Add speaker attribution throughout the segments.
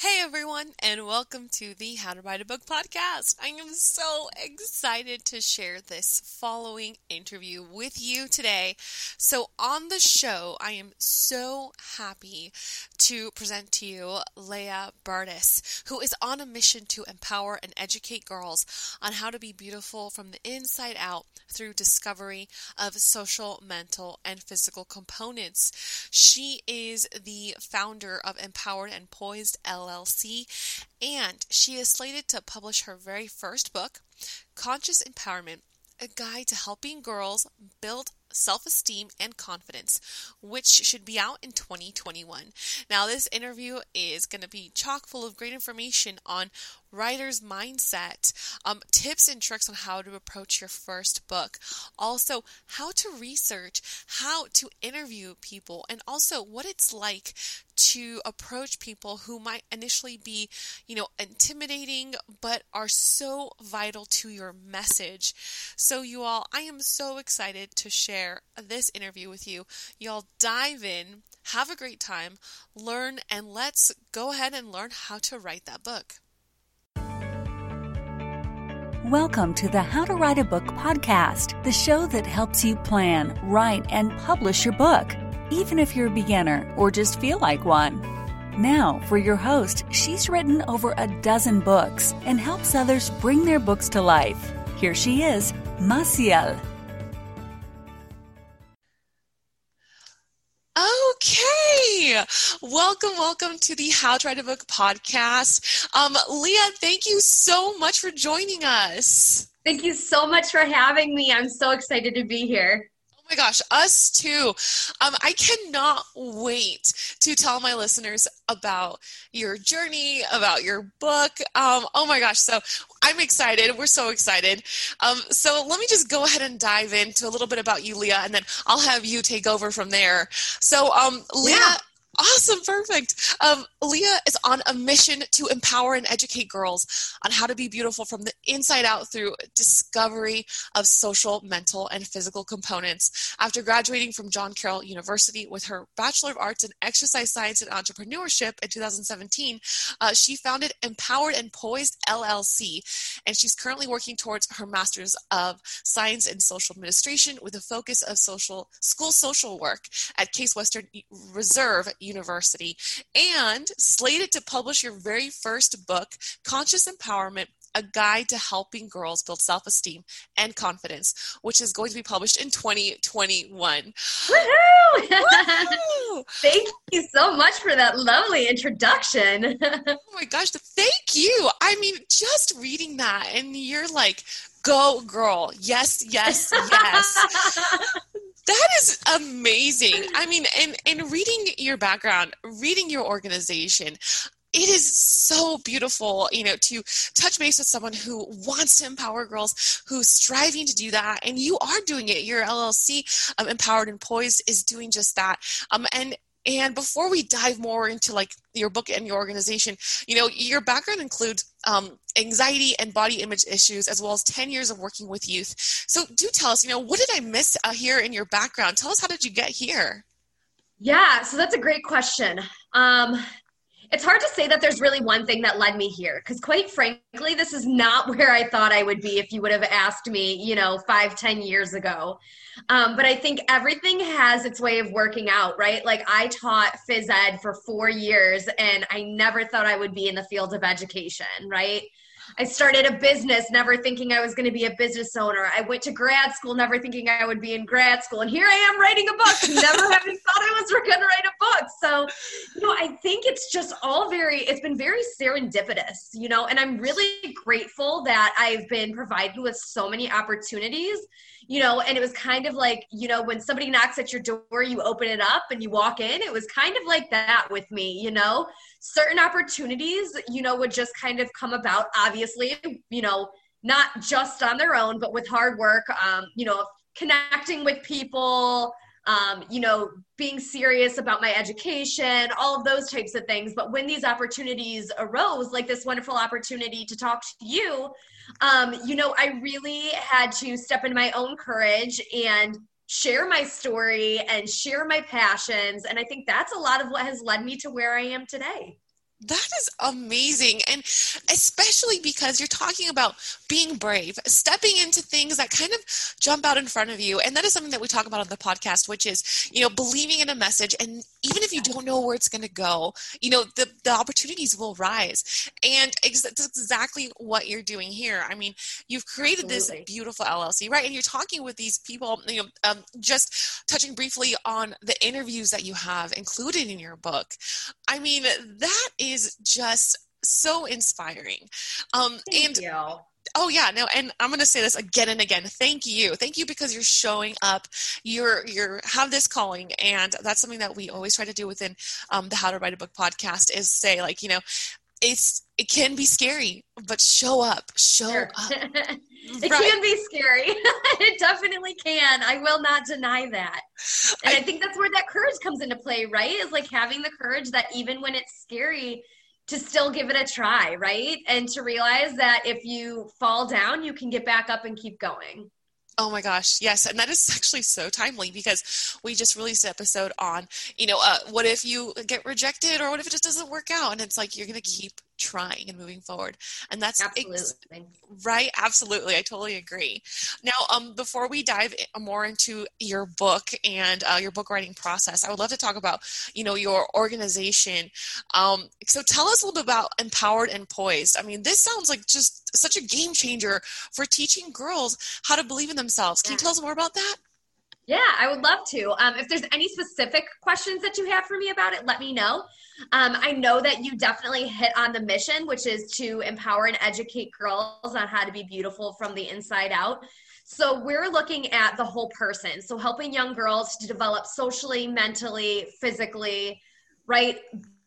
Speaker 1: Hey everyone, and welcome to the How to Write a Book podcast. I am so excited to share this following interview with you today. So, on the show, I am so happy to present to you Leah Burtis, who is on a mission to empower and educate girls on how to be beautiful from the inside out through discovery of social, mental, and physical components. She is the founder of Empowered and Poised LLC LLC, and she is slated to publish her very first book, Conscious Empowerment A Guide to Helping Girls Build Self Esteem and Confidence, which should be out in 2021. Now, this interview is going to be chock full of great information on writer's mindset, um, tips and tricks on how to approach your first book, also how to research, how to interview people, and also what it's like to approach people who might initially be, you know, intimidating but are so vital to your message. So, you all, I am so excited to share this interview with you. Y'all dive in, have a great time, learn, and let's go ahead and learn how to write that book.
Speaker 2: Welcome to the How to Write a Book podcast, the show that helps you plan, write, and publish your book, even if you're a beginner or just feel like one. Now, for your host, she's written over a dozen books and helps others bring their books to life. Here she is, Maciel.
Speaker 1: Okay. Welcome, welcome to the How to Write a Book podcast. Um, Leah, thank you so much for joining us.
Speaker 3: Thank you so much for having me. I'm so excited to be here
Speaker 1: my gosh, us too. Um, I cannot wait to tell my listeners about your journey, about your book. Um, oh my gosh, so I'm excited. We're so excited. Um, so let me just go ahead and dive into a little bit about you, Leah, and then I'll have you take over from there. So, um, Leah. Yeah. Awesome, perfect. Um, Leah is on a mission to empower and educate girls on how to be beautiful from the inside out through discovery of social, mental, and physical components. After graduating from John Carroll University with her Bachelor of Arts in Exercise Science and Entrepreneurship in 2017, uh, she founded Empowered and Poised LLC, and she's currently working towards her Master's of Science in Social Administration with a focus of social school social work at Case Western Reserve University, and slated to publish your very first book, Conscious Empowerment a guide to helping girls build self esteem and confidence, which is going to be published in 2021.
Speaker 3: Woohoo! Woohoo! Thank you so much for that lovely introduction.
Speaker 1: oh my gosh, thank you. I mean, just reading that, and you're like, go girl. Yes, yes, yes. That is amazing. I mean, in, in reading your background, reading your organization, it is so beautiful, you know, to touch base with someone who wants to empower girls, who's striving to do that, and you are doing it. Your LLC, um, Empowered and Poised, is doing just that. Um, and and before we dive more into like your book and your organization, you know, your background includes um, anxiety and body image issues, as well as 10 years of working with youth. So do tell us, you know, what did I miss uh, here in your background? Tell us, how did you get here?
Speaker 3: Yeah, so that's a great question. Um, it's hard to say that there's really one thing that led me here because quite frankly this is not where i thought i would be if you would have asked me you know five ten years ago. Um, but i think everything has its way of working out right? Like i taught phys ed for four years and i never thought i would be in the field of education right I started a business never thinking I was going to be a business owner. I went to grad school never thinking I would be in grad school. And here I am writing a book, never having thought I was going to write a book. So, you know, I think it's just all very, it's been very serendipitous, you know, and I'm really grateful that I've been provided with so many opportunities you know, and it was kind of like, you know, when somebody knocks at your door, you open it up and you walk in. It was kind of like that with me, you know. Certain opportunities, you know, would just kind of come about, obviously, you know, not just on their own, but with hard work, um, you know, connecting with people, um, you know, being serious about my education, all of those types of things. But when these opportunities arose, like this wonderful opportunity to talk to you, um, you know, I really had to step in my own courage and share my story and share my passions. And I think that's a lot of what has led me to where I am today.
Speaker 1: That is amazing. And especially because you're talking about being brave, stepping into things that kind of jump out in front of you. And that is something that we talk about on the podcast, which is, you know, believing in a message. And even if you don't know where it's going to go, you know, the, the opportunities will rise. And ex- that's exactly what you're doing here. I mean, you've created Absolutely. this beautiful LLC, right? And you're talking with these people, you know, um, just touching briefly on the interviews that you have included in your book. I mean, that is is just so inspiring. Um,
Speaker 3: Thank
Speaker 1: and
Speaker 3: you.
Speaker 1: Oh yeah, no, and I'm going to say this again and again. Thank you, thank you because you're showing up. You're you're have this calling, and that's something that we always try to do within um, the How to Write a Book podcast is say like you know, it's it can be scary, but show up, show sure. up.
Speaker 3: it right. can be scary. it definitely can. I will not deny that. And I, I think that's where that courage comes into play, right? Is like having the courage that even when it's scary, to still give it a try, right? And to realize that if you fall down, you can get back up and keep going.
Speaker 1: Oh my gosh, yes, and that is actually so timely because we just released an episode on, you know, uh, what if you get rejected or what if it just doesn't work out, and it's like you're going to keep trying and moving forward and that's
Speaker 3: absolutely. ex-
Speaker 1: right absolutely i totally agree. Now um before we dive more into your book and uh, your book writing process i would love to talk about you know your organization. Um so tell us a little bit about empowered and poised. I mean this sounds like just such a game changer for teaching girls how to believe in themselves. Can yeah. you tell us more about that
Speaker 3: yeah, I would love to. Um, if there's any specific questions that you have for me about it, let me know. Um, I know that you definitely hit on the mission, which is to empower and educate girls on how to be beautiful from the inside out. So we're looking at the whole person. So helping young girls to develop socially, mentally, physically, right?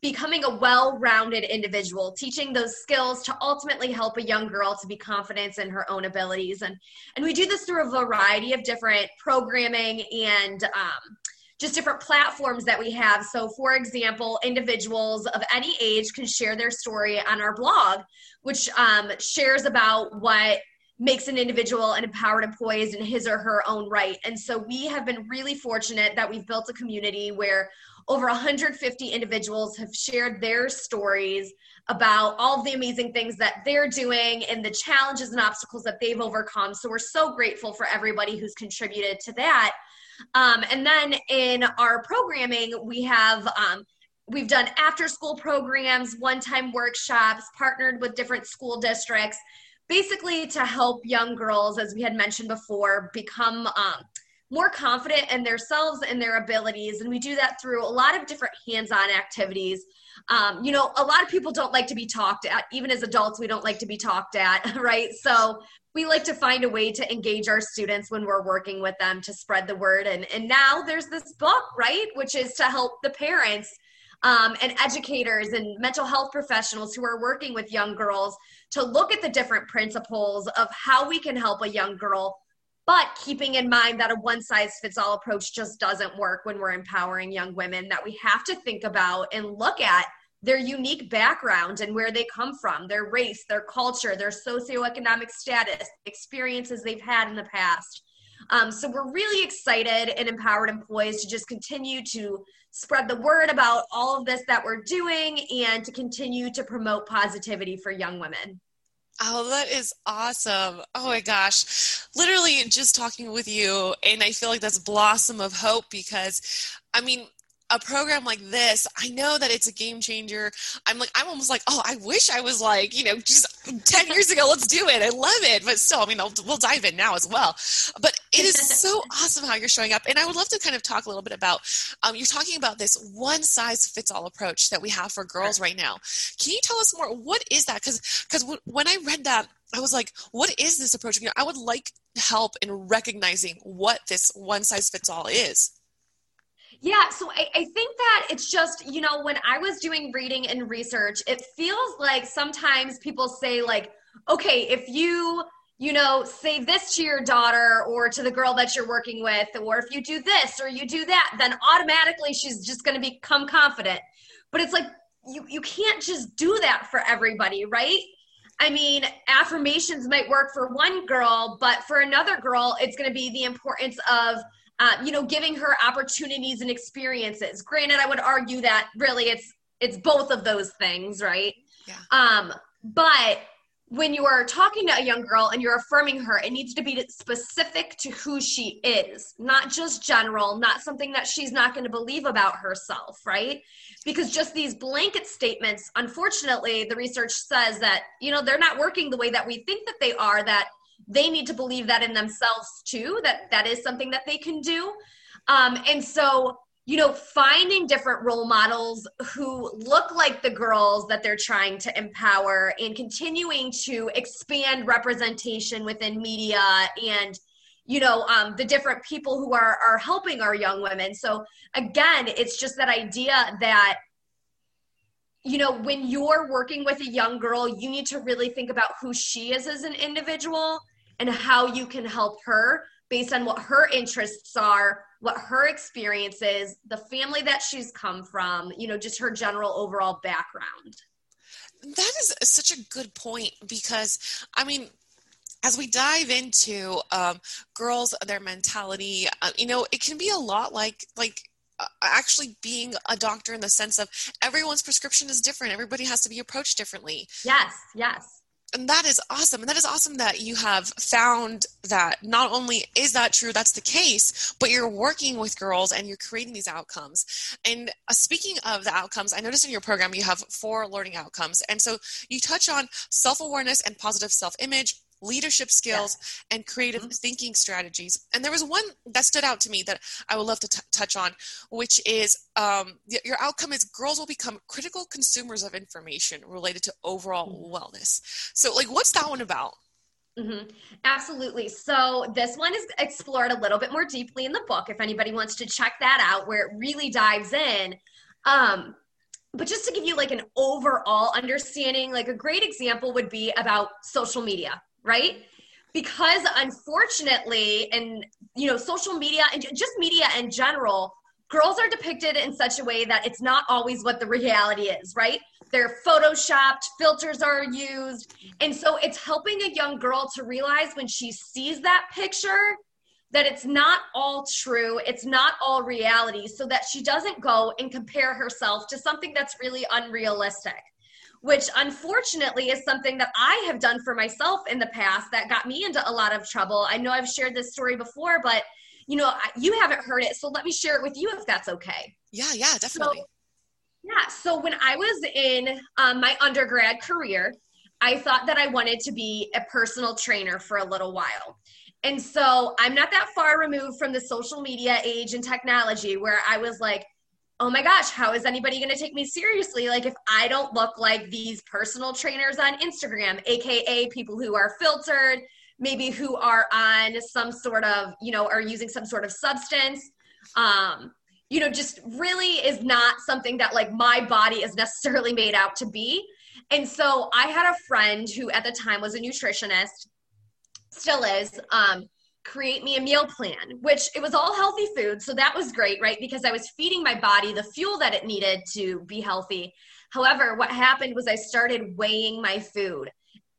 Speaker 3: Becoming a well-rounded individual teaching those skills to ultimately help a young girl to be confident in her own abilities. And and we do this through a variety of different programming and um, just different platforms that we have. So for example individuals of any age can share their story on our blog which um, shares about what makes an individual an empowered and poised in his or her own right. And so we have been really fortunate that we've built a community where over 150 individuals have shared their stories about all of the amazing things that they're doing and the challenges and obstacles that they've overcome. So we're so grateful for everybody who's contributed to that. Um, and then in our programming, we have um, we've done after school programs, one time workshops, partnered with different school districts basically to help young girls, as we had mentioned before, become um, more confident in themselves and their abilities. And we do that through a lot of different hands on activities. Um, you know, a lot of people don't like to be talked at. Even as adults, we don't like to be talked at, right? So we like to find a way to engage our students when we're working with them to spread the word. And, and now there's this book, right? Which is to help the parents um, and educators and mental health professionals who are working with young girls to look at the different principles of how we can help a young girl but keeping in mind that a one size fits all approach just doesn't work when we're empowering young women that we have to think about and look at their unique background and where they come from, their race, their culture, their socioeconomic status, experiences they've had in the past. Um, so we're really excited and empowered and poised to just continue to spread the word about all of this that we're doing and to continue to promote positivity for young women.
Speaker 1: Oh, that is awesome. Oh my gosh. Literally just talking with you, and I feel like that's blossom of hope because, I mean, a program like this, I know that it's a game changer. I'm like, I'm almost like, oh, I wish I was like, you know, just 10 years ago, let's do it. I love it. But still, I mean, I'll, we'll dive in now as well. But it is so awesome how you're showing up. And I would love to kind of talk a little bit about, um, you're talking about this one size fits all approach that we have for girls right now. Can you tell us more? What is that? Because because when I read that, I was like, what is this approach? You know, I would like help in recognizing what this one size fits all is.
Speaker 3: Yeah, so I, I, think that it's just, you know, when I was doing reading and research, it feels like sometimes people say, like, okay, if you, you know, say this to your daughter or to the girl that you're working with, or if you do this or you do that, then automatically she's just going to become confident. But it's like, you, you can't just do that for everybody, right? I mean, affirmations might work for one girl, but for another girl, it's going to be the importance of, uh, you know, giving her opportunities and experiences. Granted, I would argue that really it's it's both of those things, right?
Speaker 1: Yeah.
Speaker 3: Um, but when you are talking to a young girl and you're affirming her, it needs to be specific to who she is, not just general, not something that she's not going to believe about herself, right? Because just these blanket statements, unfortunately, the research says that, you know, they're not working the way that we think that they are, that they need to believe that in themselves too, that that is something that they can do. Um, and so you know, finding different role models who look like the girls that they're trying to empower and continuing to expand representation within media and you know um, the different people who are are helping our young women so again it's just that idea that you know when you're working with a young girl you need to really think about who she is as an individual and how you can help her based on what her interests are what her experience is, the family that she's come from, you know, just her general overall background.
Speaker 1: That is such a good point because, I mean, as we dive into um, girls, their mentality, uh, you know, it can be a lot like like uh, actually being a doctor in the sense of everyone's prescription is different. Everybody has to be approached differently.
Speaker 3: Yes, yes
Speaker 1: and that is awesome. And that is awesome that you have found that not only is that true that's the case but you're working with girls and you're creating these outcomes. And uh, speaking of the outcomes i noticed in your program you have four learning outcomes. And so you touch on self-awareness and positive self-image leadership skills, yeah. and creative mm-hmm. thinking strategies. And there was one that stood out to me that I would love to t- touch on, which is um, your outcome is girls will become critical consumers of information related to overall mm-hmm. wellness. So, like, what's that one about?
Speaker 3: Mm-hmm. Absolutely. So this one is explored a little bit more deeply in the book. If anybody wants to check that out, where it really dives in. Um, but just to give you like an overall understanding, like a great example would be about social media right? Because unfortunately, and you know, social media and just media in general, girls are depicted in such a way that it's not always what the reality is, right? They're photoshopped, filters are used. And so it's helping a young girl to realize when she sees that picture that it's not all true, it's not all reality, so that she doesn't go and compare herself to something that's really unrealistic which unfortunately is something that I have done for myself in the past that got me into a lot of trouble. I know I've shared this story before, but you know, you haven't heard it, so let me share it with you if that's okay.
Speaker 1: Yeah, yeah, definitely.
Speaker 3: So, yeah, so when I was in um, my undergrad career, I thought that I wanted to be a personal trainer for a little while. And so I'm not that far removed from the social media age and technology where I was like, oh my gosh, how is anybody going to take me seriously? Like, if I don't look like these personal trainers on Instagram, AKA people who are filtered, maybe who are on some sort of, you know, are using some sort of substance. Um, you know, just really is not something that like my body is necessarily made out to be. And so I had a friend who at the time was a nutritionist, still is. Um, create me a meal plan, which it was all healthy food. So that was great, right? Because I was feeding my body the fuel that it needed to be healthy. However, what happened was I started weighing my food,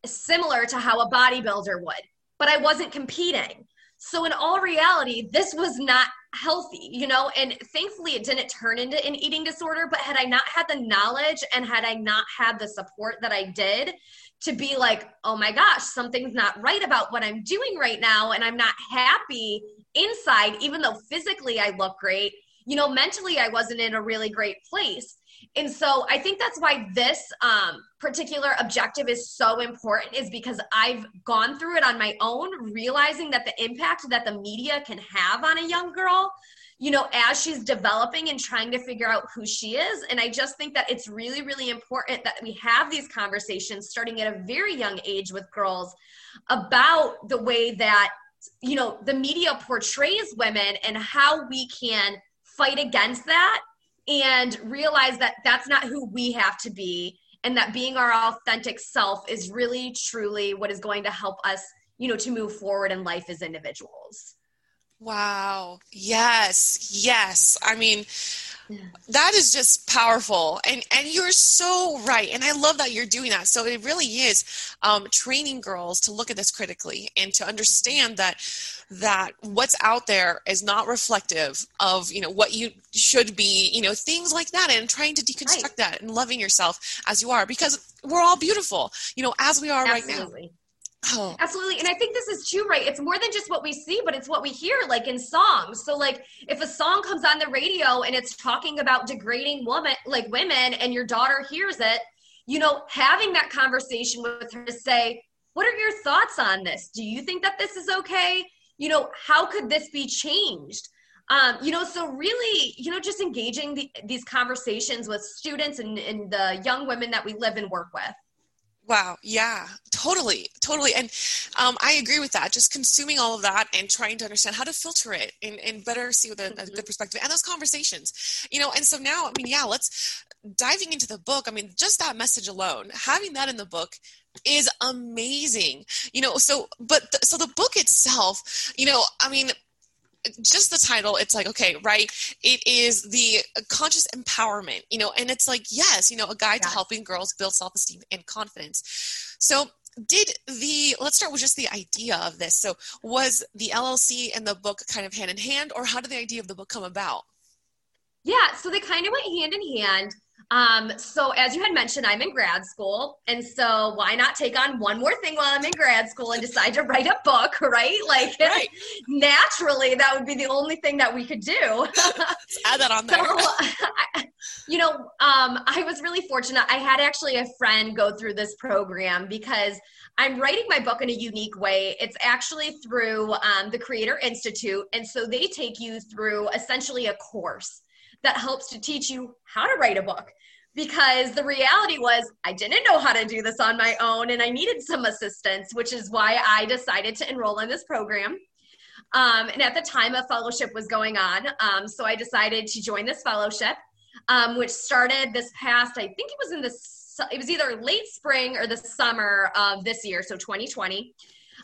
Speaker 3: similar to how a bodybuilder would, but I wasn't competing. So in all reality, this was not healthy, you know, and thankfully it didn't turn into an eating disorder. But had I not had the knowledge and had I not had the support that I did, to be like, oh my gosh, something's not right about what I'm doing right now. And I'm not happy inside, even though physically I look great. You know, mentally, I wasn't in a really great place. And so I think that's why this um, particular objective is so important, is because I've gone through it on my own, realizing that the impact that the media can have on a young girl you know, as she's developing and trying to figure out who she is. And I just think that it's really, really important that we have these conversations starting at a very young age with girls about the way that, you know, the media portrays women and how we can fight against that and realize that that's not who we have to be and that being our authentic self is really truly what is going to help us you know to move forward in life as individuals
Speaker 1: Wow. Yes. Yes. I mean, that is just powerful and and you're so right and i love that you're doing that so it really is um, training girls to look at this critically and to understand that that what's out there is not reflective of you know what you should be you know things like that and trying to deconstruct right. that and loving yourself as you are because we're all beautiful you know as we are Absolutely. right now
Speaker 3: Oh. Absolutely. And I think this is too, right? It's more than just what we see, but it's what we hear, like in songs. So, like, if a song comes on the radio and it's talking about degrading woman, like women, and your daughter hears it, you know, having that conversation with her to say, What are your thoughts on this? Do you think that this is okay? You know, how could this be changed? Um, you know, so really, you know, just engaging the, these conversations with students and, and the young women that we live and work with.
Speaker 1: Wow. Yeah, totally. Totally. And um, I agree with that. Just consuming all of that and trying to understand how to filter it and, and better see the, mm-hmm. the perspective and those conversations, you know, and so now, I mean, yeah, let's diving into the book. I mean, just that message alone, having that in the book is amazing, you know, so, but, so the book itself, you know, I mean, just the title it's like okay right it is the conscious empowerment you know and it's like yes you know a guide yes. to helping girls build self-esteem and confidence. So did the let's start with just the idea of this. So was the llc and the book kind of hand in hand or how did the idea of the book come about?
Speaker 3: Yeah so they kind of went hand in hand um, so as you had mentioned, I'm in grad school. And so why not take on one more thing while I'm in grad school and decide to write a book, right? Like right. naturally that would be the only thing that we could do.
Speaker 1: add that on there. So,
Speaker 3: you know, um, I was really fortunate. I had actually a friend go through this program because I'm writing my book in a unique way. It's actually through um, the Creator Institute. And so they take you through essentially a course that helps to teach you how to write a book because the reality was I didn't know how to do this on my own and I needed some assistance, which is why I decided to enroll in this program. Um, and at the time, a fellowship was going on. Um, so I decided to join this fellowship, um, which started this past, I think it was in the, it was either late spring or the summer of this year, so 2020.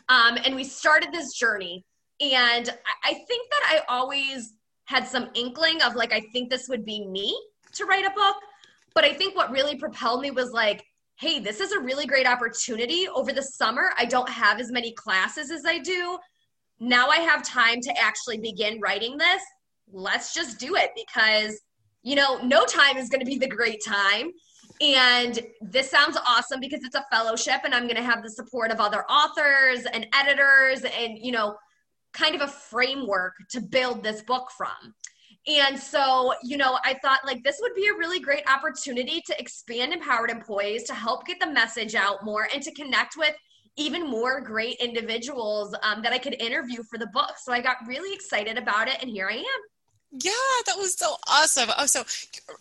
Speaker 3: Um, and we started this journey. And I think that I always had some inkling of like, I think this would be me to write a book. But I think what really propelled me was like, hey, this is a really great opportunity. Over the summer, I don't have as many classes as I do. Now I have time to actually begin writing this. Let's just do it because, you know, no time is going to be the great time. And this sounds awesome because it's a fellowship and I'm going to have the support of other authors and editors and, you know, kind of a framework to build this book from. And so, you know, I thought like this would be a really great opportunity to expand Empowered and Poised, to help get the message out more, and to connect with even more great individuals um, that I could interview for the book. So I got really excited about it, and here I am.
Speaker 1: Yeah, that was so awesome. Oh, so,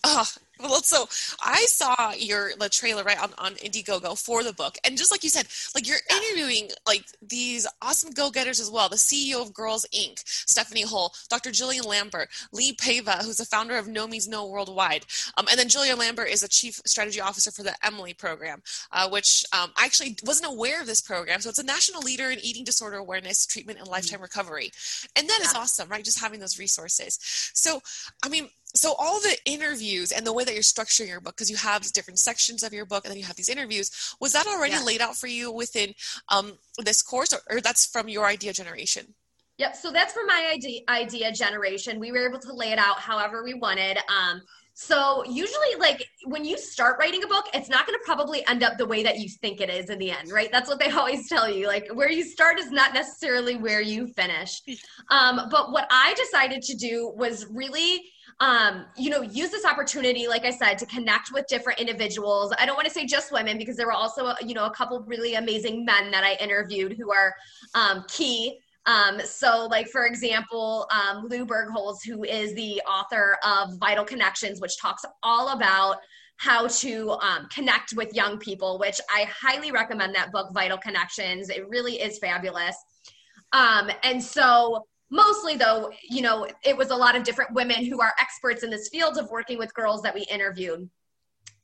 Speaker 1: oh, well, so I saw your the trailer right on, on Indiegogo for the book, and just like you said, like you're interviewing like these awesome go-getters as well. The CEO of Girls Inc., Stephanie Hull, Dr. Jillian Lampert, Lee Paiva, who's the founder of No Means No Worldwide, um, and then Jillian Lampert is a chief strategy officer for the Emily program, uh, which um, I actually wasn't aware of this program. So it's a national leader in eating disorder awareness, treatment, and lifetime mm-hmm. recovery, and that yeah. is awesome, right? Just having those resources. So, I mean, so all the interviews and the way that you're structuring your book because you have different sections of your book and then you have these interviews was that already yeah. laid out for you within um, this course or, or, that's from your idea generation
Speaker 3: yep so that's from my idea, idea generation we were able to lay it out however we wanted um, so usually like when you start writing a book it's not going to probably end up the way that you think it is in the end right that's what they always tell you like where you start is not necessarily where you finish um, but what i decided to do was really um, you know, use this opportunity, like I said, to connect with different individuals. I don't want to say just women because there were also, you know, a couple really amazing men that I interviewed who are um, key. Um, so, like for example, um, Lou Bergholz, who is the author of Vital Connections, which talks all about how to um, connect with young people, which I highly recommend that book, Vital Connections. It really is fabulous. Um, and so mostly though you know it was a lot of different women who are experts in this field of working with girls that we interviewed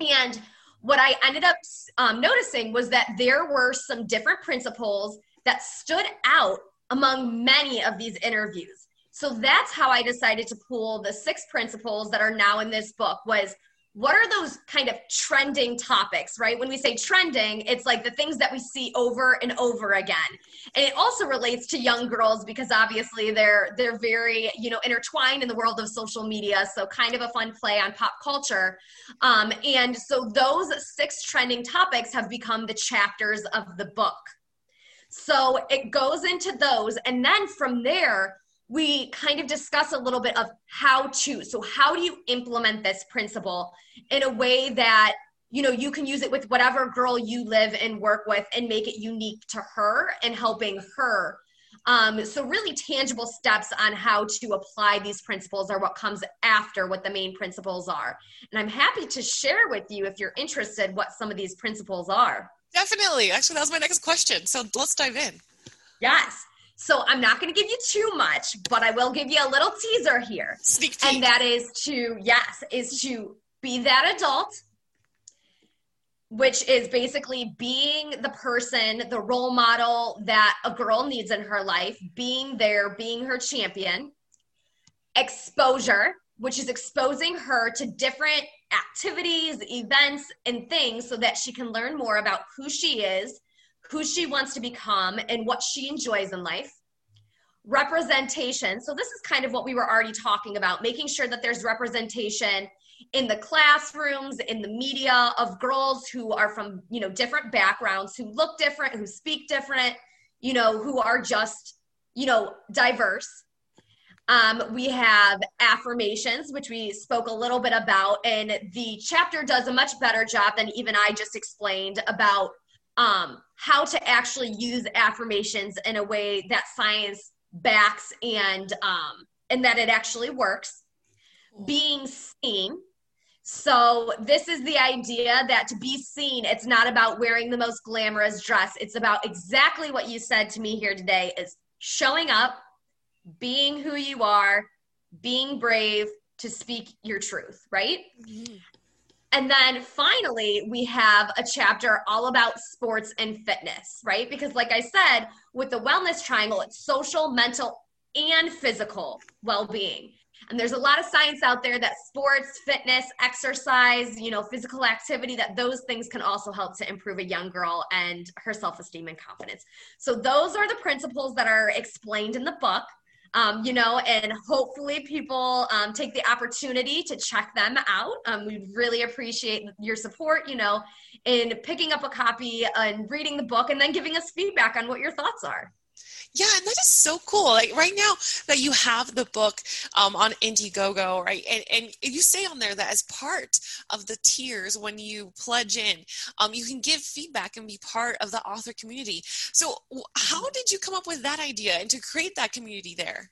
Speaker 3: and what i ended up um, noticing was that there were some different principles that stood out among many of these interviews So that's how I decided to pull the six principles that are now in this book was what are those kind of trending topics, right? When we say trending, it's like the things that we see over and over again. And it also relates to young girls because obviously they're they're very, you know, intertwined in the world of social media, so kind of a fun play on pop culture. Um, and so those six trending topics have become the chapters of the book. So it goes into those. And then from there we kind of discuss a little bit of how to. So, how do you implement this principle in a way that you know you can use it with whatever girl you live and work with and make it unique to her and helping her. Um, so really tangible steps on how to apply these principles are what comes after what the main principles are. And i'm happy to share with you if you're interested what some of these principles are
Speaker 1: definitely actually that was my next question so let's dive in
Speaker 3: yes so I'm not going to give you too much, but I will give you a little teaser here.
Speaker 1: Sneak peek.
Speaker 3: And that is to, yes, is to be that adult, which is basically being the person, the role model that a girl needs in her life, being there, being her champion. Exposure, which is exposing her to different activities, events, and things so that she can learn more about who she is who she wants to become, and what she enjoys in life. Representation. So, this is kind of what we were already talking about making sure that there's representation in the classrooms in the media of girls who are from you know different backgrounds who look different who speak different you know who are just you know diverse um, we have affirmations which we spoke a little bit about and the chapter does a much better job than even i just explained about um, how to actually use affirmations in a way that science backs and um, and that it actually works. Being seen. So this is the idea that to be seen, it's not about wearing the most glamorous dress. It's about exactly what you said to me here today is showing up, being who you are, being brave to speak your truth, right? Mm-hmm. And then finally, we have a chapter all about sports and fitness, right? Because, like I said, with the wellness triangle, it's social, mental, and physical well being. And there's a lot of science out there that sports, fitness, exercise, you know, physical activity, that those things can also help to improve a young girl and her self esteem and confidence. So, those are the principles that are explained in the book um, you know, and hopefully people um, take the opportunity to check them out. Um, we really appreciate your support, you know, in picking up a copy and reading the book and then giving us feedback on what your thoughts are.
Speaker 1: Yeah, and that is so cool. Like right now that you have the book um, on Indiegogo, right? And, and you say on there that as part of the tiers, when you pledge in, um, you can give feedback and be part of the author community. So, how mm-hmm. did you come up with that idea and to create that community there?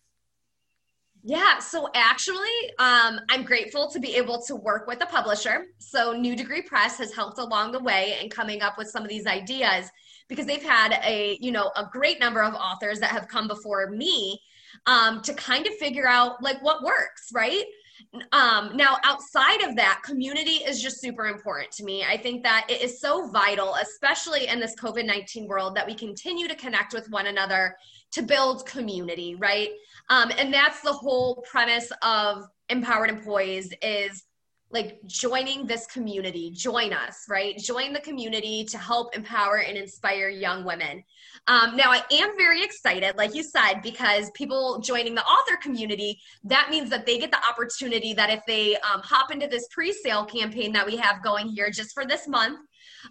Speaker 3: Yeah, so actually, um, I'm grateful to be able to work with a publisher. So, New Degree Press has helped along the way in coming up with some of these ideas because they've had a you know a great number of authors that have come before me um, to kind of figure out like what works right? Um, now outside of that community is just super important to me. I think that it is so vital especially in this covid-19 world that we continue to connect with one another to build community right? Um, and that's the whole premise of Empowered and Poised is like joining this community join us right? Join the community to help empower and inspire young women. Um, now i am very excited like you said because people joining the author community that means that they get the opportunity that if they um, hop into this pre-sale campaign that we have going here just for this month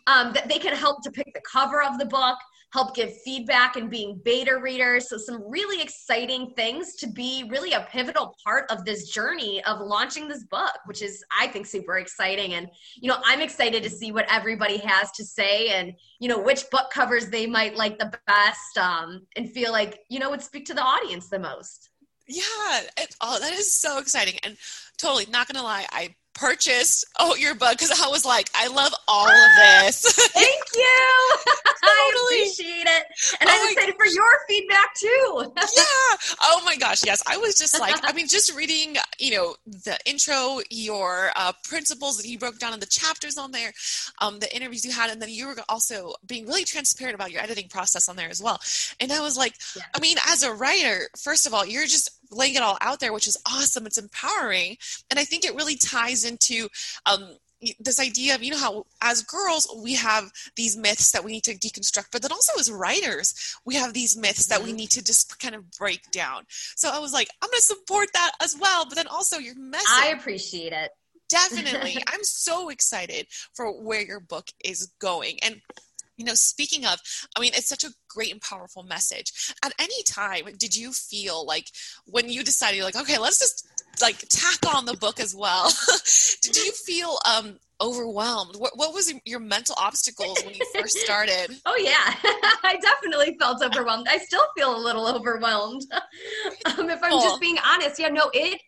Speaker 3: um, that they can help to pick the cover of the book help give feedback and being beta readers. So, some really exciting things to be really a pivotal part of this journey of launching this book, which is, I think, super exciting. And, you know, I'm excited to see what everybody has to say and, you know, which book covers they might like the best um, and feel like, you know, would speak to the audience the most.
Speaker 1: Yeah, it, oh, that is so exciting. And totally, not gonna lie, I purchased oh your book because I was like, I love all of this.
Speaker 3: Thank you.
Speaker 1: totally
Speaker 3: really? appreciate it. And oh I'm excited for your feedback too.
Speaker 1: yeah. Oh my gosh. Yes. I was just like, I mean, just reading, you know, the intro, your uh, principles that you broke down in the chapters on there, um, the interviews you had, and then you were also being really transparent about your editing process on there as well. And I was like, yeah. I mean, as a writer, first of all, you're just laying it all out there, which is awesome. It's empowering. And I think it really ties into, um, this idea of you know how as girls we have these myths that we need to deconstruct but then also as writers we have these myths that we mm-hmm. need to just kind of break down so i was like i'm going to support that as well but then also your message
Speaker 3: i appreciate it
Speaker 1: definitely i'm so excited for where your book is going and you know speaking of i mean it's such a great and powerful message at any time did you feel like when you decided you're like okay let's just like tack on the book as well. Did you feel um, overwhelmed? What, what was your mental obstacles when you first started?
Speaker 3: oh yeah, I definitely felt overwhelmed. I still feel a little overwhelmed. um, if I'm just being honest, yeah, no, it.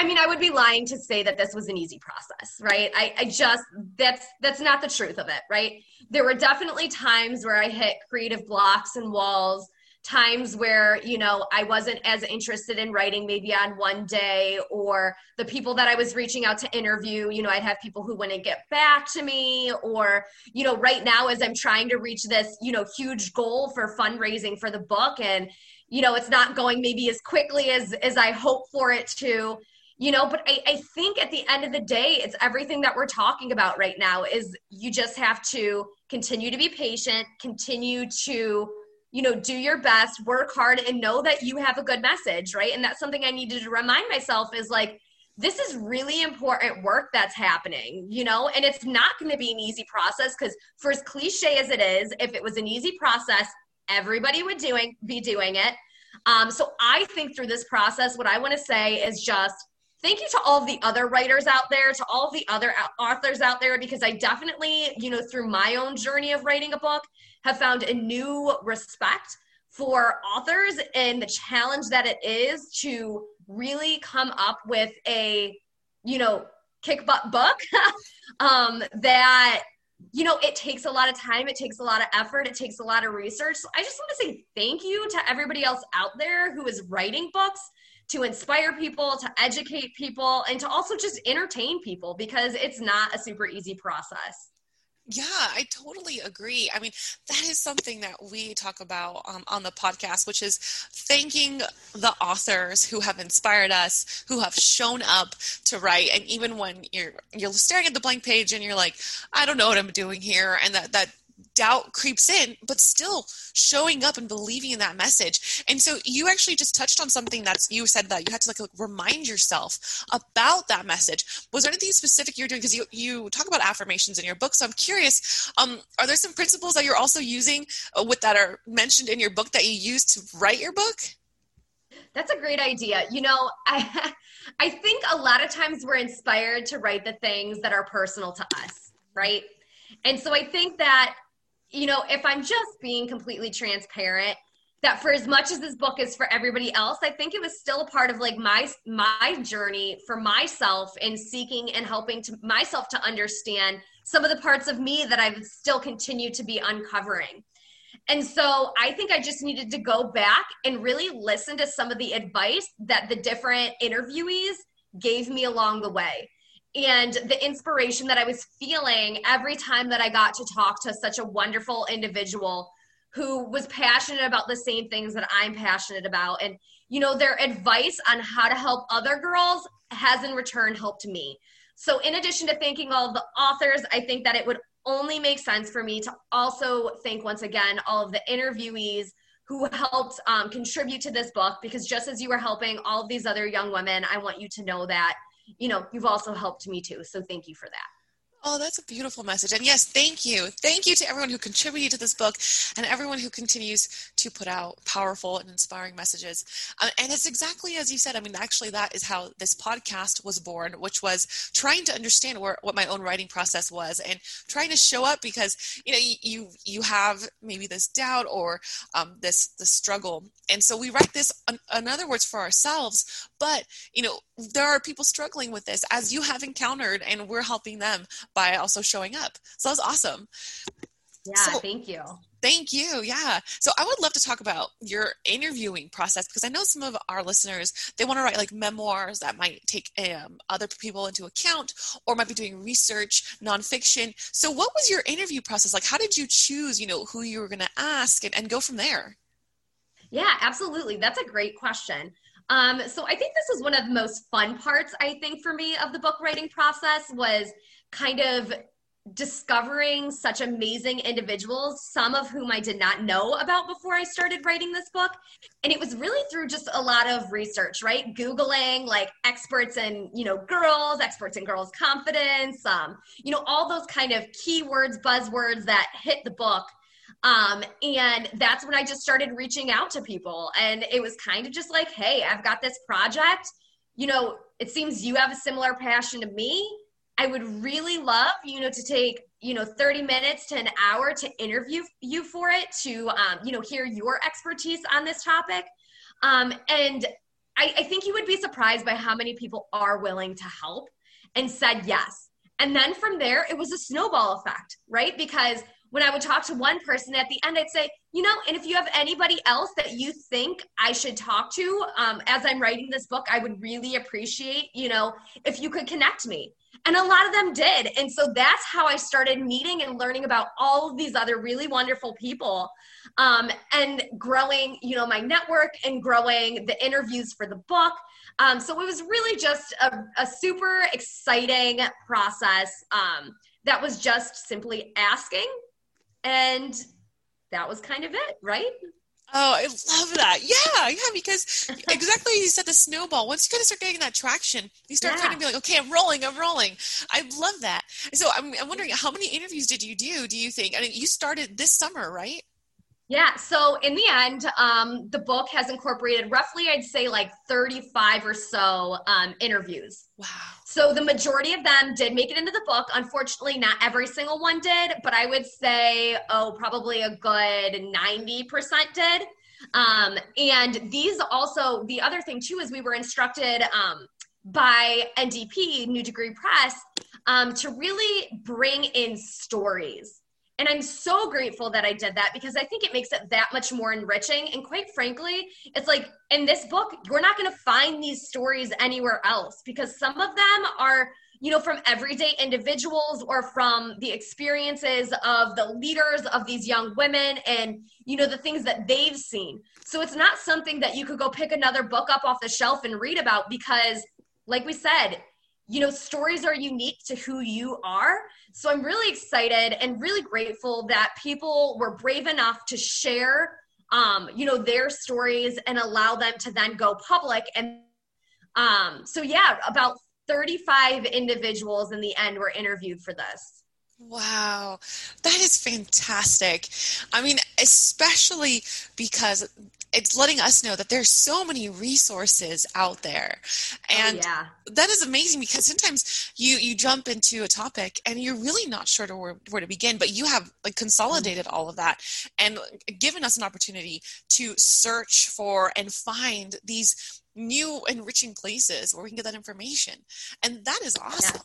Speaker 3: I mean, I would be lying to say that this was an easy process, right? I, I just that's that's not the truth of it, right? There were definitely times where I hit creative blocks and walls times where you know i wasn't as interested in writing maybe on one day or the people that i was reaching out to interview you know i'd have people who wouldn't get back to me or you know right now as i'm trying to reach this you know huge goal for fundraising for the book and you know it's not going maybe as quickly as as i hope for it to you know but I, I think at the end of the day it's everything that we're talking about right now is you just have to continue to be patient continue to you know, do your best, work hard, and know that you have a good message, right? And that's something I needed to remind myself is like, this is really important work that's happening, you know, and it's not going to be an easy process because, for as cliche as it is, if it was an easy process, everybody would doing be doing it. Um, so I think through this process, what I want to say is just thank you to all the other writers out there, to all the other authors out there, because I definitely, you know, through my own journey of writing a book, have found a new respect for authors and the challenge that it is to really come up with a, you know, kick butt book um, that you know, it takes a lot of time, it takes a lot of effort, it takes a lot of research. So I just want to say thank you to everybody else out there who is writing books to inspire people, to educate people, and to also just entertain people because it's not a super easy process.
Speaker 1: Yeah, I totally agree. I mean, that is something that we talk about um, on the podcast, which is thanking the authors who have inspired us, who have shown up to write. And even when you're you're staring at the blank page and you're like, I don't know what I'm doing here, and that that doubt creeps in, but still showing up and believing in that message. And so you actually just touched on something that's you said that you had to like, like remind yourself about that message. Was there anything specific you're doing? Because you you talk about affirmations in your book, so I'm curious. Um, are there some principles that you're also using uh, with that are mentioned in your book that you use to write your book?
Speaker 3: That's a great idea. You know, I I think a lot of times we're inspired to write the things that are personal to us, right? And so I think that you know, if I'm just being completely transparent, that for as much as this book is for everybody else, I think it was still a part of like my my journey for myself in seeking and helping to myself to understand some of the parts of me that I've still continued to be uncovering. And so I think I just needed to go back and really listen to some of the advice that the different interviewees gave me along the way and the inspiration that I was feeling every time that I got to talk to such a wonderful individual who was passionate about the same things that I'm passionate about. And, you know, their advice on how to help other girls has in return helped me. So, in addition to thanking all the authors, I think that it would only make sense for me to also thank once again all of the interviewees who helped um, contribute to this book because just as you were helping all of these other young women, I want you to know that you know, you've also helped me too. So thank you for that.
Speaker 1: Oh, that's a beautiful message. And yes, thank you. Thank you to everyone who contributed to this book and everyone who continues to put out powerful and inspiring messages. Uh, and it's exactly as you said. I mean, actually, that is how this podcast was born, which was trying to understand where, what my own writing process was and trying to show up because, you know, you, you have maybe this doubt or um, this, this struggle. And so we write this, in other words, for ourselves. But, you know, there are people struggling with this as you have encountered, and we're helping them by also showing up. So that was awesome.
Speaker 3: Yeah, so, thank you.
Speaker 1: Thank you. Yeah. So I would love to talk about your interviewing process because I know some of our listeners they want to write like memoirs that might take um, other people into account or might be doing research, nonfiction. So what was your interview process like? How did you choose, you know, who you were going to ask and, and go from there?
Speaker 3: Yeah, absolutely. That's a great question. Um, so I think this is one of the most fun parts, I think, for me of the book writing process was kind of discovering such amazing individuals, some of whom I did not know about before I started writing this book. And it was really through just a lot of research, right? Googling like experts in, you know, girls, experts in girls' confidence, um, you know, all those kind of keywords, buzzwords that hit the book um, and that's when I just started reaching out to people. And it was kind of just like, hey, I've got this project. You know, it seems you have a similar passion to me. I would really love, you know, to take, you know, 30 minutes to an hour to interview you for it, to, um, you know, hear your expertise on this topic. Um, and I, I think you would be surprised by how many people are willing to help and said yes. And then from there, it was a snowball effect, right? Because when I would talk to one person at the end, I'd say, you know, and if you have anybody else that you think I should talk to um, as I'm writing this book, I would really appreciate, you know, if you could connect me. And a lot of them did. And so that's how I started meeting and learning about all of these other really wonderful people um, and growing, you know, my network and growing the interviews for the book. Um, so it was really just a, a super exciting process um, that was just simply asking and that was kind of it, right?
Speaker 1: Oh, I love that. Yeah, yeah, because exactly you said the snowball. Once you kind of start getting that traction, you start yeah. kind of be like, okay, I'm rolling, I'm rolling. I love that. So I'm, I'm wondering, how many interviews did you do? Do you think? I mean, you started this summer, right?
Speaker 3: Yeah. So in the end, um, the book has incorporated roughly, I'd say, like 35 or so um, interviews.
Speaker 1: Wow.
Speaker 3: So the majority of them did make it into the book. Unfortunately, not every single one did, but I would say, oh, probably a good 90% did. Um, and these also, the other thing too is we were instructed um, by NDP, New Degree Press, um, to really bring in stories and I'm so grateful that I did that because I think it makes it that much more enriching. And quite frankly, it's like in this book, you're not going to find these stories anywhere else because some of them are, you know, from everyday individuals or from the experiences of the leaders of these young women and, you know, the things that they've seen. So it's not something that you could go pick another book up off the shelf and read about because, like we said, you know, stories are unique to who you are. So I'm really excited and really grateful that people were brave enough to share, um, you know, their stories and allow them to then go public. And um, so, yeah, about 35 individuals in the end were interviewed for this.
Speaker 1: Wow, that is fantastic. I mean, especially because it's letting us know that there's so many resources out there oh, and oh, yeah. that is amazing because sometimes you you jump into a topic and you're really not sure to where, where to begin but you have like consolidated mm-hmm. all of that and given us an opportunity to search for and find these new enriching places where we can get that information and that is awesome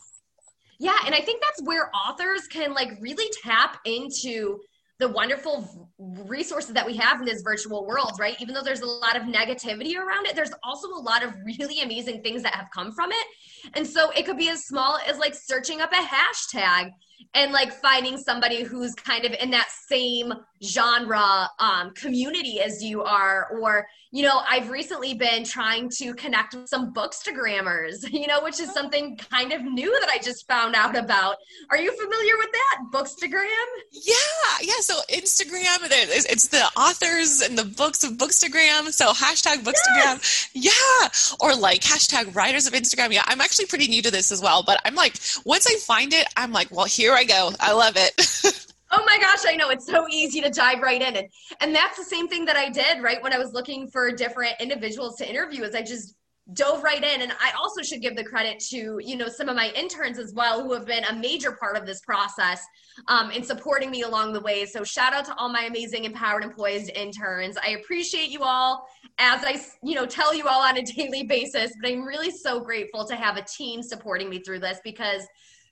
Speaker 3: yeah, yeah and i think that's where authors can like really tap into the wonderful resources that we have in this virtual world, right? Even though there's a lot of negativity around it, there's also a lot of really amazing things that have come from it. And so it could be as small as like searching up a hashtag and like finding somebody who's kind of in that same genre um, community as you are. Or you know i've recently been trying to connect with some bookstagrammers you know which is something kind of new that i just found out about. Are you familiar with that? Bookstagram?
Speaker 1: Yeah yeah. So instagram it's the authors and the books of bookstagram. So hashtag bookstagram. Yes. yeah. Or like hashtag writers of instagram. Yeah i'm actually pretty new to this as well but i'm like once i find it i'm like well here i go. I love it.
Speaker 3: Oh my gosh i know. It's so easy to dive right in. And and that's the same thing that i did right when i was looking for different individuals to interview is i just dove right in. And i also should give the credit to you know some of my interns as well who have been a major part of this process um, in supporting me along the way. So shout out to all my amazing Empowered and Poised interns. I appreciate you all. As i you know tell you all on a daily basis but i'm really so grateful to have a team supporting me through this because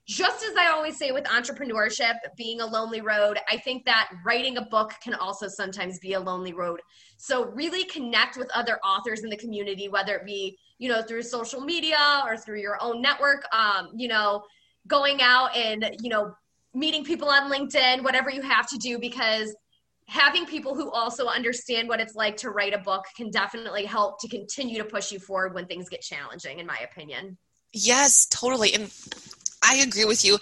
Speaker 3: just as I always say with entrepreneurship being a lonely road, I think that writing a book can also sometimes be a lonely road. So really connect with other authors in the community, whether it be, you know, through social media or through your own network, um, you know, going out and, you know, meeting people on LinkedIn, whatever you have to do, because having people who also understand what it's like to write a book can definitely help to continue to push you forward when things get challenging, in my opinion.
Speaker 1: Yes, totally. And I agree with you.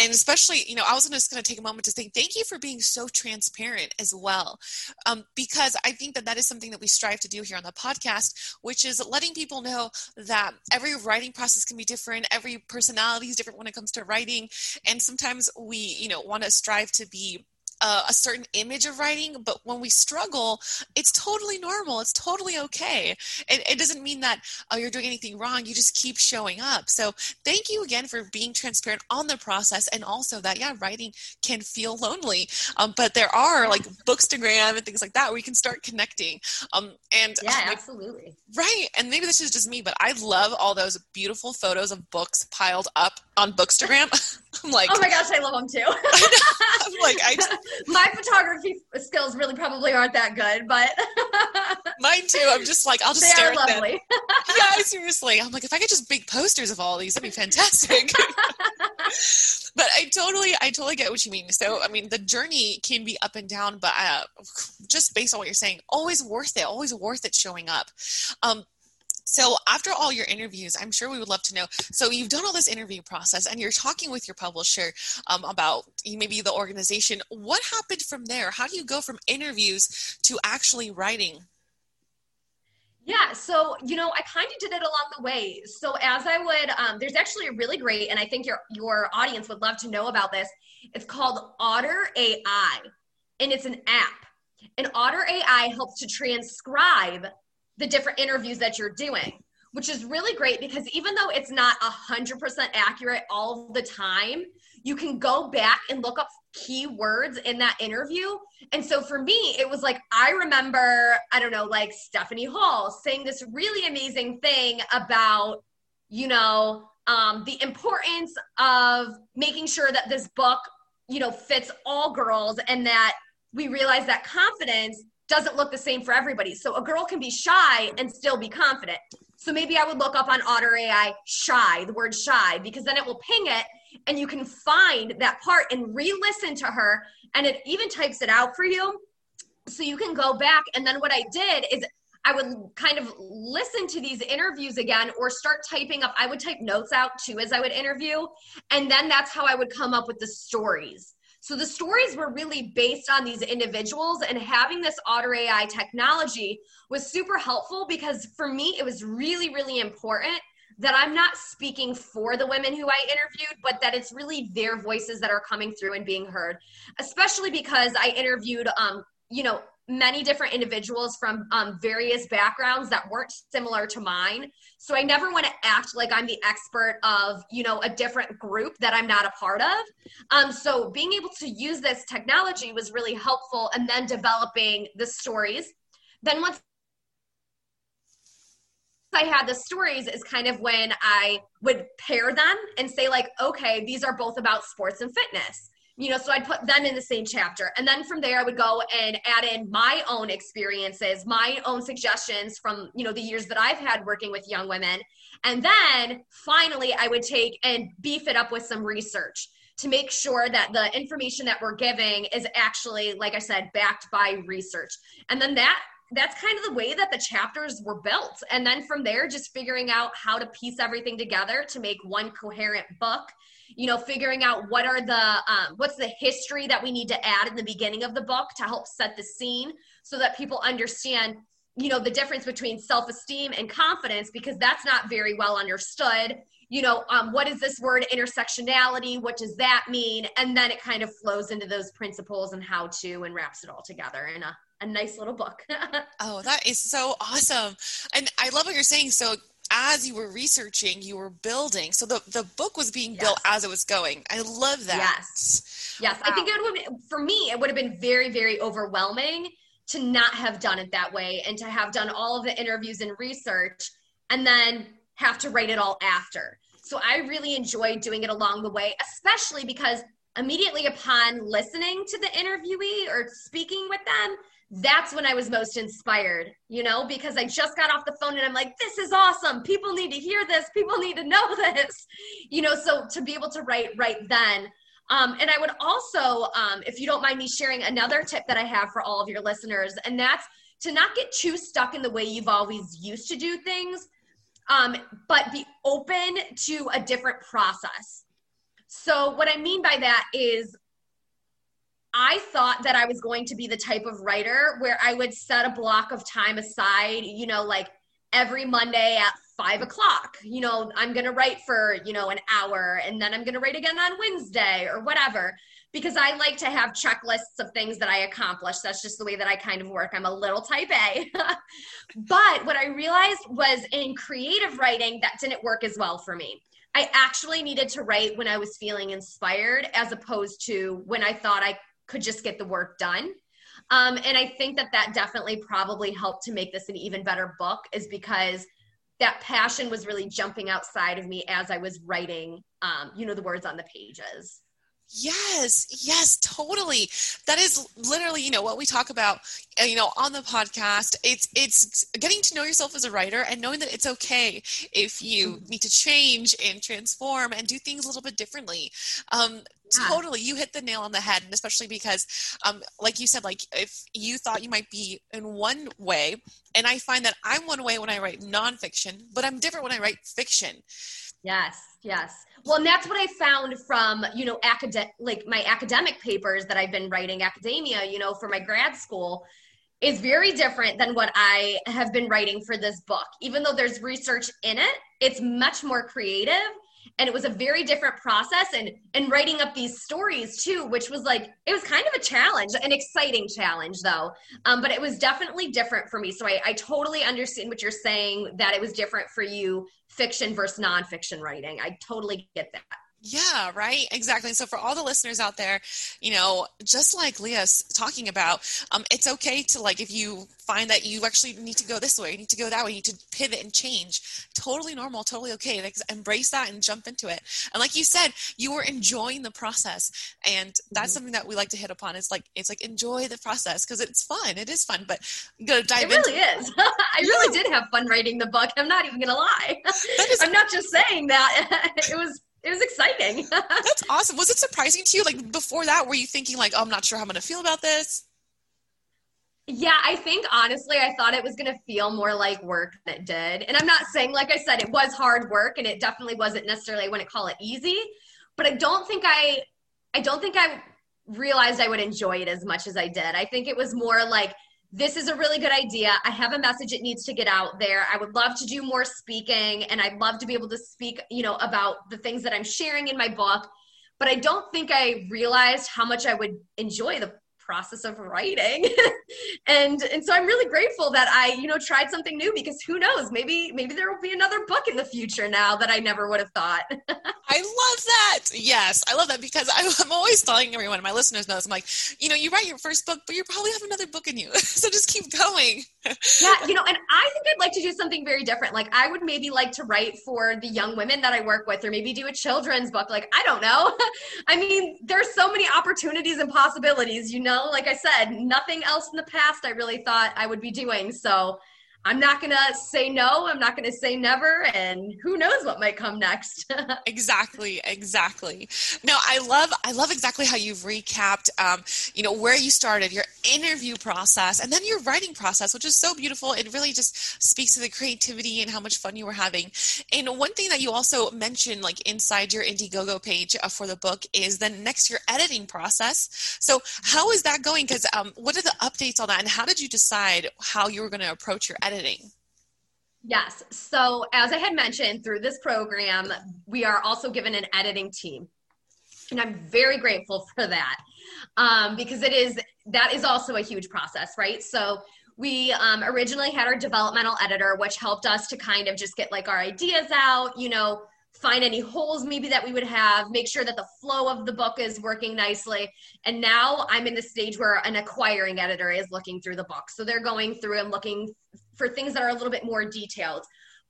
Speaker 1: And especially, you know, I was just going to take a moment to say thank you for being so transparent as well. Um, because I think that that is something that we strive to do here on the podcast, which is letting people know that every writing process can be different. Every personality is different when it comes to writing. And sometimes we, you know, want to strive to be uh, a certain image of writing, but when we struggle, it's totally normal. It's totally okay. It, it doesn't mean that oh, you're doing anything wrong. You just keep showing up. So thank you again for being transparent on the process and also that, yeah, writing can feel lonely. Um, but there are like Bookstagram and things like that where you can start connecting. Um, and
Speaker 3: yeah, absolutely.
Speaker 1: Right. And maybe this is just me, but I love all those beautiful photos of books piled up on Bookstagram. I'm like,
Speaker 3: oh my gosh, I love them too.
Speaker 1: I'm like, I just,
Speaker 3: my photography skills really probably aren't that good, but
Speaker 1: mine too. I'm just like, I'll just
Speaker 3: they
Speaker 1: stare
Speaker 3: are
Speaker 1: at
Speaker 3: lovely.
Speaker 1: them. Yeah, seriously. I'm like, if I could just make posters of all these, that'd be fantastic. but I totally, I totally get what you mean. So, I mean, the journey can be up and down, but uh, just based on what you're saying, always worth it. Always worth it showing up. Um, so after all your interviews, I'm sure we would love to know. So you've done all this interview process, and you're talking with your publisher um, about maybe the organization. What happened from there? How do you go from interviews to actually writing?
Speaker 3: Yeah, so you know, I kind of did it along the way. So as I would, um, there's actually a really great, and I think your your audience would love to know about this. It's called Otter AI, and it's an app. And Otter AI helps to transcribe the different interviews that you're doing, which is really great because even though it's not 100% accurate all the time, you can go back and look up keywords in that interview. And so for me, it was like, I remember, I don't know, like Stephanie Hull saying this really amazing thing about, you know, um, the importance of making sure that this book, you know, fits all girls and that we realize that confidence doesn't look the same for everybody. So a girl can be shy and still be confident. So maybe I would look up on Otter AI shy, the word shy, because then it will ping it and you can find that part and re listen to her. And it even types it out for you. So you can go back. And then what I did is I would kind of listen to these interviews again or start typing up. I would type notes out too as I would interview. And then that's how I would come up with the stories. So the stories were really based on these individuals, and having this Otter AI technology was super helpful because for me, it was really, really important that I'm not speaking for the women who I interviewed, but that it's really their voices that are coming through and being heard, especially because I interviewed, um, you know, many different individuals from um, various backgrounds that weren't similar to mine. So I never want to act like I'm the expert of, you know, a different group that I'm not a part of. Um, so being able to use this technology was really helpful and then developing the stories. Then once I had the stories is kind of when I would pair them and say like, okay, these are both about sports and fitness you know so i'd put them in the same chapter. And then from there i would go and add in my own experiences my own suggestions from you know the years that i've had working with young women. And then finally i would take and beef it up with some research to make sure that the information that we're giving is actually like i said backed by research. And then that that's kind of the way that the chapters were built. And then from there just figuring out how to piece everything together to make one coherent book you know figuring out what are the um, what's the history that we need to add in the beginning of the book to help set the scene so that people understand you know the difference between self-esteem and confidence because that's not very well understood. You know um, what is this word intersectionality? What does that mean? And then it kind of flows into those principles and how to and wraps it all together in a, a nice little book.
Speaker 1: Oh that is so awesome. And i love what you're saying. So as you were researching, you were building. So the, the book was being yes. built as it was going. I love that.
Speaker 3: Yes. Yes. Wow. I think it would, have, for me, it would have been very, very overwhelming to not have done it that way and to have done all of the interviews and research and then have to write it all after. So I really enjoyed doing it along the way, especially because immediately upon listening to the interviewee or speaking with them, that's when I was most inspired, you know, because I just got off the phone and I'm like, this is awesome. People need to hear this. People need to know this, you know, so to be able to write right then. Um, and I would also, um, if you don't mind me sharing another tip that I have for all of your listeners, and that's to not get too stuck in the way you've always used to do things, um, but be open to a different process. So, what I mean by that is I thought that I was going to be the type of writer where I would set a block of time aside, you know, like every Monday at five o'clock. You know, I'm going to write for, you know, an hour and then I'm going to write again on Wednesday or whatever. Because I like to have checklists of things that I accomplish. That's just the way that I kind of work. I'm a little type A. but what I realized was in creative writing, that didn't work as well for me. I actually needed to write when I was feeling inspired as opposed to when I thought I could just get the work done. Um, and I think that that definitely probably helped to make this an even better book, is because that passion was really jumping outside of me as I was writing, um, you know, the words on the pages.
Speaker 1: Yes, yes, totally. That is literally, you know, what we talk about, uh, you know, on the podcast. It's it's getting to know yourself as a writer and knowing that it's okay if you mm-hmm. need to change and transform and do things a little bit differently. Um, yeah. Totally, you hit the nail on the head, and especially because, um, like you said, like if you thought you might be in one way, and I find that I'm one way when I write nonfiction, but I'm different when I write fiction.
Speaker 3: Yes, yes. Well, and that's what I found from, you know, academic, like my academic papers that I've been writing academia, you know, for my grad school is very different than what I have been writing for this book. Even though there's research in it, it's much more creative and it was a very different process and and writing up these stories too which was like it was kind of a challenge an exciting challenge though. Um, but it was definitely different for me. So I, I totally understand what you're saying that it was different for you fiction versus nonfiction writing. I totally get that
Speaker 1: yeah, right. Exactly. So for all the listeners out there, you know, just like Leah's talking about, um, it's okay to like if you find that you actually need to go this way, you need to go that way, you need to pivot and change. Totally normal, totally okay. Like embrace that and jump into it. And like you said, you were enjoying the process, and that's mm-hmm. something that we like to hit upon. It's like it's like enjoy the process because it's fun. It is fun, but gotta dive. In.
Speaker 3: It really is. I really did have fun writing the book. I'm not even gonna lie. I'm not just saying that. it was it was exciting.
Speaker 1: That's awesome. Was it surprising to you? Like before that, were you thinking like, oh, I'm not sure how I'm going to feel about this?
Speaker 3: Yeah, I think honestly, I thought it was going to feel more like work than it did. And I'm not saying, like I said, it was hard work, and it definitely wasn't necessarily. I wouldn't call it easy, but I don't think I, I don't think I realized I would enjoy it as much as I did. I think it was more like this is a really good idea. I have a message it needs to get out there. I would love to do more speaking and I'd love to be able to speak, you know, about the things that I'm sharing in my book. But I don't think I realized how much I would enjoy the process of writing. And and so i'm really grateful that i you know tried something new because who knows maybe maybe there will be another book in the future now that i never would have thought.
Speaker 1: I love that. Yes i love that because i'm always telling everyone my listeners knows i'm like you know you write your first book but you probably have another book in you. So just keep going
Speaker 3: yeah you know and i think i'd like to do something very different. Like i would maybe like to write for the young women that i work with or maybe do a children's book. Like i don't know. I mean there's so many opportunities and possibilities you know? Like I said, nothing else in the past I really thought I would be doing. So I'm not going to say no. I'm not going to say never. And who knows what might come next.
Speaker 1: exactly. Exactly. No, I love, I love exactly how you've recapped, um, you know, where you started, your interview process, and then your writing process, which is so beautiful. It really just speaks to the creativity and how much fun you were having. And one thing that you also mentioned, like inside your Indiegogo page uh, for the book, is then next your editing process. So how is that going? Because um, what are the updates on that, and how did you decide how you were going to approach your editing?
Speaker 3: Yes. So, as I had mentioned through this program, we are also given an editing team. And I'm very grateful for that um, because it is that is also a huge process, right? So, we um, originally had our developmental editor, which helped us to kind of just get like our ideas out, you know, find any holes maybe that we would have, make sure that the flow of the book is working nicely. And now I'm in the stage where an acquiring editor is looking through the book. So they're going through and looking for things that are a little bit more detailed.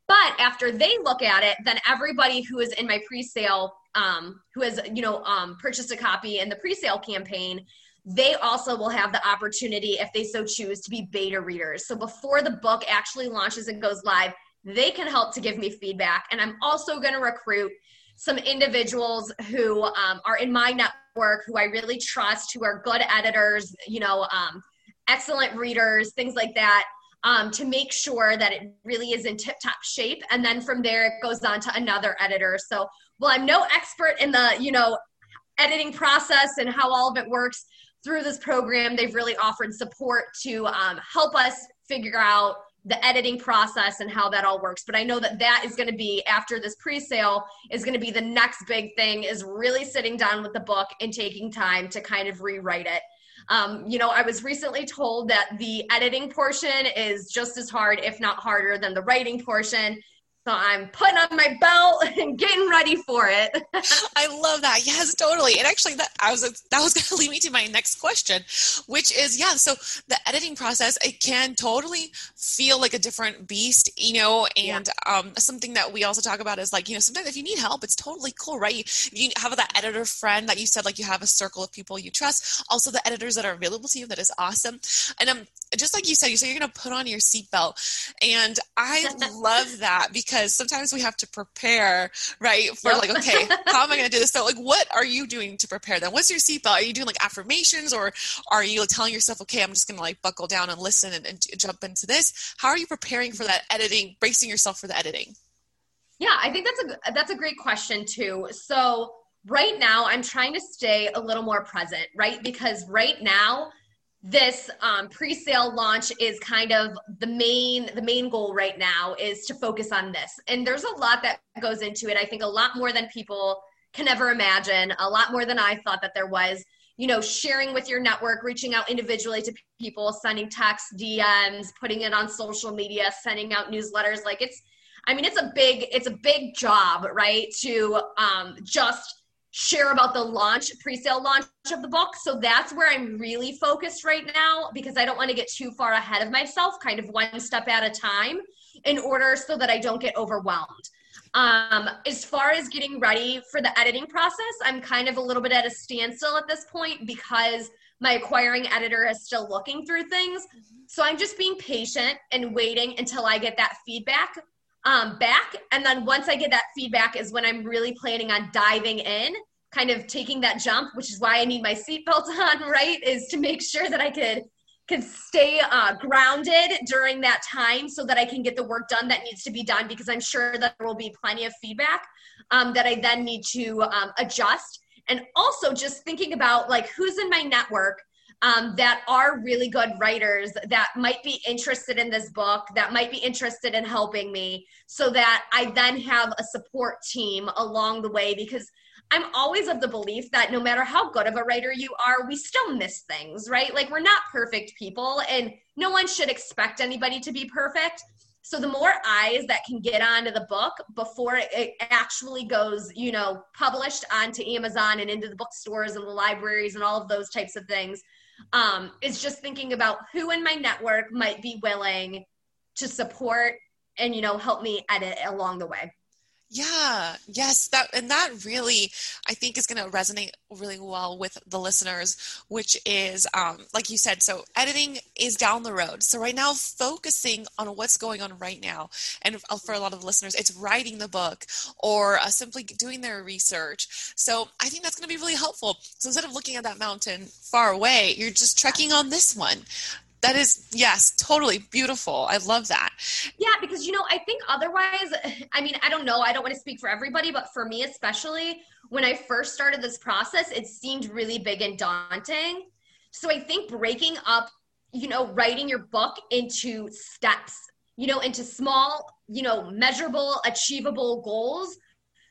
Speaker 3: But after they look at it, then everybody who is in my pre-sale, um, who has you know um, purchased a copy in the pre-sale campaign, they also will have the opportunity, if they so choose, to be beta readers. So before the book actually launches and goes live, they can help to give me feedback. And I'm also going to recruit some individuals who um, are in my network who I really trust, who are good editors, you know, um, excellent readers, things like that. Um, to make sure that it really is in tip top shape. And then from there, it goes on to another editor. So, well, I'm no expert in the, you know, editing process and how all of it works through this program. They've really offered support to um, help us figure out the editing process and how that all works but i know that that is going to be after this pre-sale is going to be the next big thing is really sitting down with the book and taking time to kind of rewrite it um, you know i was recently told that the editing portion is just as hard if not harder than the writing portion so I'm putting on my belt and getting ready for it.
Speaker 1: I love that. Yes, totally. And actually, that I was that was going to lead me to my next question, which is yeah. So the editing process it can totally feel like a different beast, you know. And yeah. um, something that we also talk about is like you know sometimes if you need help, it's totally cool, right? You, you have that editor friend that you said like you have a circle of people you trust. Also, the editors that are available to you that is awesome. And um, just like you said, you said you're going to put on your seatbelt, and I love that because because sometimes we have to prepare, right? For yep. like, okay, how am I going to do this? So, like, what are you doing to prepare then? What's your seatbelt? Are you doing like affirmations or are you telling yourself, okay, I'm just going to like buckle down and listen and, and jump into this? How are you preparing for that editing, bracing yourself for the editing?
Speaker 3: Yeah, I think that's a that's a great question too. So right now I'm trying to stay a little more present, right? Because right now this um, pre-sale launch is kind of the main the main goal right now is to focus on this. And there's a lot that goes into it. I think a lot more than people can ever imagine a lot more than i thought that there was. You know sharing with your network reaching out individually to people sending texts dms putting it on social media sending out newsletters. Like it's i mean it's a big it's a big job right to um, just share about the launch, pre-sale launch of the book. So that's where I'm really focused right now because I don't want to get too far ahead of myself, kind of one step at a time in order so that I don't get overwhelmed. Um, as far as getting ready for the editing process, I'm kind of a little bit at a standstill at this point because my acquiring editor is still looking through things. So I'm just being patient and waiting until I get that feedback um, back. And then once I get that feedback is when I'm really planning on diving in, kind of taking that jump, which is why I need my seatbelt on, right? Is to make sure that I could could stay uh, grounded during that time so that I can get the work done that needs to be done because I'm sure that there will be plenty of feedback um, that I then need to um, adjust. And also just thinking about like who's in my network um, that are really good writers that might be interested in this book, that might be interested in helping me, so that I then have a support team along the way. Because I'm always of the belief that no matter how good of a writer you are, we still miss things, right? Like we're not perfect people, and no one should expect anybody to be perfect. So the more eyes that can get onto the book before it actually goes, you know, published onto Amazon and into the bookstores and the libraries and all of those types of things, um, is just thinking about who in my network might be willing to support and you know help me edit along the way
Speaker 1: yeah, yes, that and that really I think is going to resonate really well with the listeners, which is um, like you said. So editing is down the road. So right now, focusing on what's going on right now, and for a lot of listeners, it's writing the book or uh, simply doing their research. So I think that's going to be really helpful. So instead of looking at that mountain far away, you're just trekking on this one that is yes totally beautiful. I love that.
Speaker 3: Yeah because you know i think otherwise i mean i don't know. I don't want to speak for everybody but for me especially when i first started this process it seemed really big and daunting. So i think breaking up you know writing your book into steps you know into small you know measurable achievable goals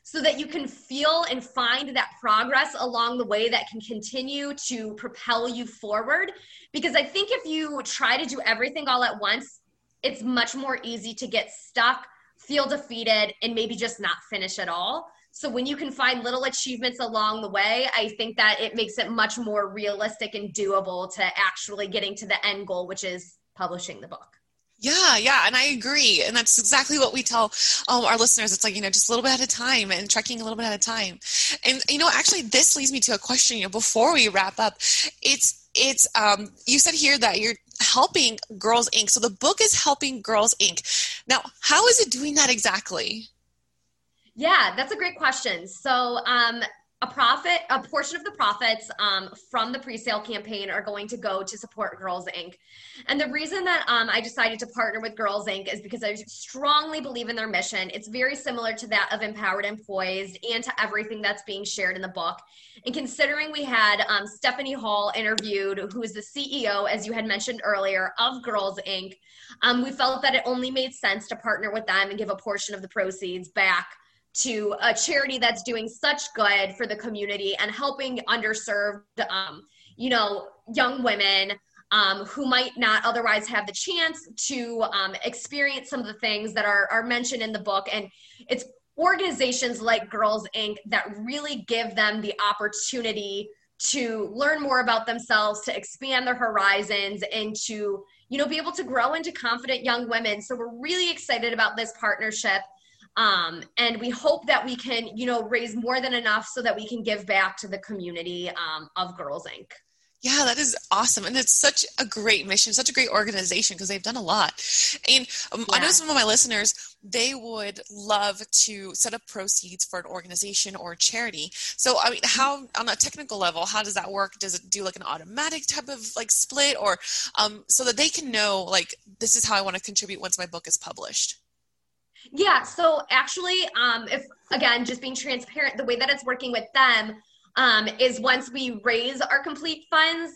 Speaker 3: so that you can feel and find that progress along the way that can continue to propel you forward. Because I think if you try to do everything all at once, it's much more easy to get stuck, feel defeated, and maybe just not finish at all. So when you can find little achievements along the way, I think that it makes it much more realistic and doable to actually getting to the end goal, which is publishing the book.
Speaker 1: Yeah, yeah, and I agree, and that's exactly what we tell um, our listeners. It's like you know, just a little bit at a time, and trekking a little bit at a time. And you know, actually, this leads me to a question. You know, before we wrap up, it's it's um, you said here that you're helping Girls Inc. So the book is helping Girls Inc. Now, how is it doing that exactly?
Speaker 3: Yeah, that's a great question. So, um, a profit, a portion of the profits um, from the pre-sale campaign are going to go to support Girls Inc. And the reason that um, I decided to partner with Girls Inc. is because I strongly believe in their mission. It's very similar to that of Empowered and Poised and to everything that's being shared in the book. And considering we had um, Stephanie Hull interviewed, who is the CEO, as you had mentioned earlier, of Girls Inc., um, we felt that it only made sense to partner with them and give a portion of the proceeds back to a charity that's doing such good for the community and helping underserved, um, you know, young women um, who might not otherwise have the chance to um, experience some of the things that are, are mentioned in the book. And it's organizations like Girls Inc. that really give them the opportunity to learn more about themselves, to expand their horizons, and to you know be able to grow into confident young women. So we're really excited about this partnership. Um, and we hope that we can, you know, raise more than enough so that we can give back to the community um, of Girls Inc.
Speaker 1: Yeah, that is awesome. And it's such a great mission, such a great organization because they've done a lot. And um, yeah. I know some of my listeners, they would love to set up proceeds for an organization or a charity. So, I mean, how, on a technical level, how does that work? Does it do like an automatic type of like split or um, so that they can know, like, this is how I want to contribute once my book is published?
Speaker 3: Yeah. So actually, um, if again, just being transparent, the way that it's working with them um, is once we raise our complete funds,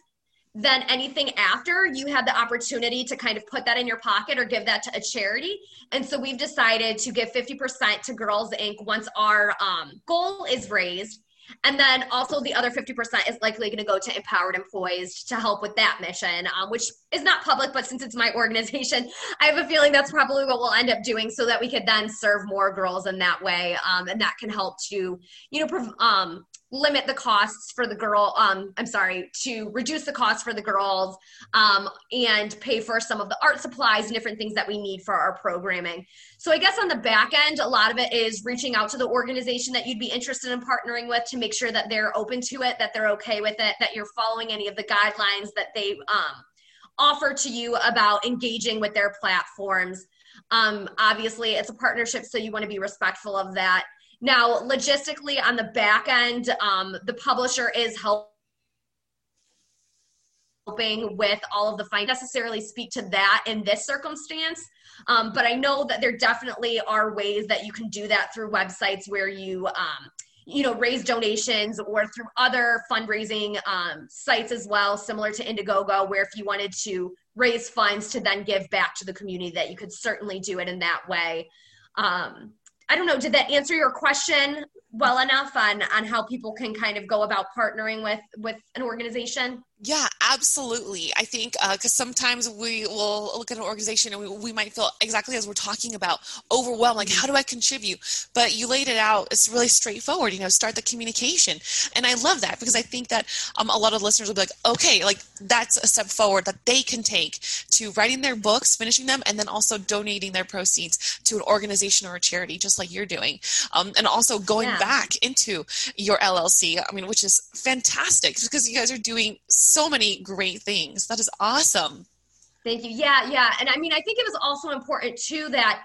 Speaker 3: then anything after you have the opportunity to kind of put that in your pocket or give that to a charity. And so we've decided to give 50% to Girls Inc. once our um, goal is raised. And then also the other 50% is likely going to go to Empowered Poised to help with that mission, um, which is not public, but since it's my organization, I have a feeling that's probably what we'll end up doing so that we could then serve more girls in that way. Um, and that can help to, you know, prov- um, limit the costs for the girl um i'm sorry to reduce the costs for the girls um and pay for some of the art supplies and different things that we need for our programming. So i guess on the back end a lot of it is reaching out to the organization that you'd be interested in partnering with to make sure that they're open to it that they're okay with it that you're following any of the guidelines that they um offer to you about engaging with their platforms. Um, obviously it's a partnership so you want to be respectful of that now, logistically on the back end, um, the publisher is helping with all of the fine necessarily speak to that in this circumstance. Um, but i know that there definitely are ways that you can do that through websites where you um, you know raise donations or through other fundraising um, sites as well similar to indiegogo where if you wanted to raise funds to then give back to the community that you could certainly do it in that way. Um, I don't know, did that answer your question well enough on on how people can kind of go about partnering with with an organization?
Speaker 1: Yeah, absolutely. I think because uh, sometimes we will look at an organization and we, we might feel exactly as we're talking about overwhelmed, like how do I contribute? But you laid it out. It's really straightforward. You know, start the communication, and I love that because I think that um, a lot of listeners will be like, okay, like that's a step forward that they can take to writing their books, finishing them, and then also donating their proceeds to an organization or a charity, just like you're doing, um, and also going yeah. back into your LLC. I mean, which is fantastic because you guys are doing so many great things. That is awesome.
Speaker 3: Thank you. Yeah, yeah. And I mean, I think it was also important too that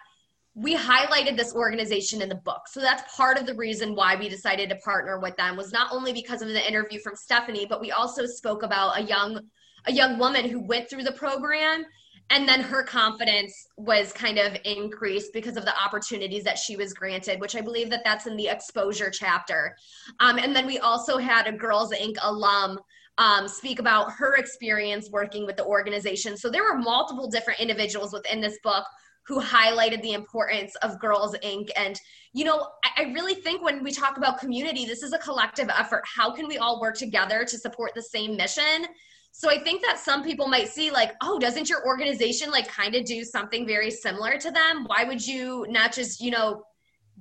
Speaker 3: we highlighted this organization in the book. So that's part of the reason why we decided to partner with them was not only because of the interview from Stephanie, but we also spoke about a young a young woman who went through the program and then her confidence was kind of increased because of the opportunities that she was granted which i believe that that's in the exposure chapter um, and then we also had a girls inc alum um, speak about her experience working with the organization. So there were multiple different individuals within this book who highlighted the importance of Girls Inc. And, you know, I, I really think when we talk about community, this is a collective effort. How can we all work together to support the same mission? So I think that some people might see like, oh, doesn't your organization like kind of do something very similar to them? Why would you not just, you know,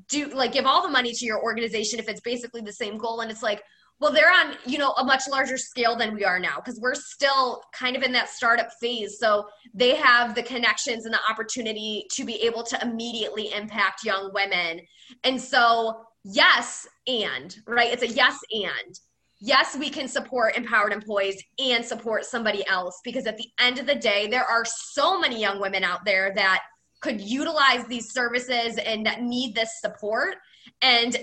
Speaker 3: do like give all the money to your organization if it's basically the same goal? And it's like, Well, they're on, you know, a much larger scale than we are now because we're still kind of in that startup phase. So they have the connections and the opportunity to be able to immediately impact young women. And so, yes, and, right? It's a yes, and. Yes, we can support Empowered and Poised and support somebody else because at the end of the day, there are so many young women out there that could utilize these services and that need this support. And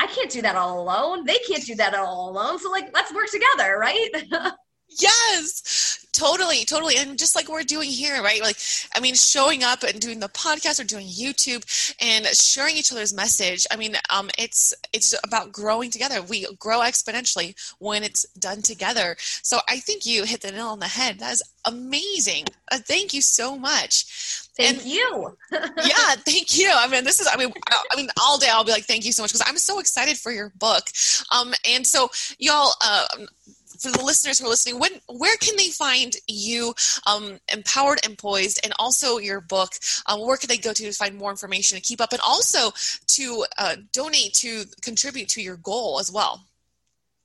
Speaker 3: I can't do that all alone. They can't do that all alone. So like let's work together, right?
Speaker 1: yes totally totally and just like we're doing here right like i mean showing up and doing the podcast or doing youtube and sharing each other's message i mean um, it's it's about growing together we grow exponentially when it's done together so i think you hit the nail on the head that is amazing uh, thank you so much
Speaker 3: Thank and, you.
Speaker 1: yeah, thank you. I mean, this is. I mean, I mean, all day I'll be like, thank you so much because I'm so excited for your book. Um, and so y'all, uh, for the listeners who are listening, when where can they find you, um, empowered and poised, and also your book? Um, where can they go to to find more information and keep up, and also to uh, donate to contribute to your goal as well?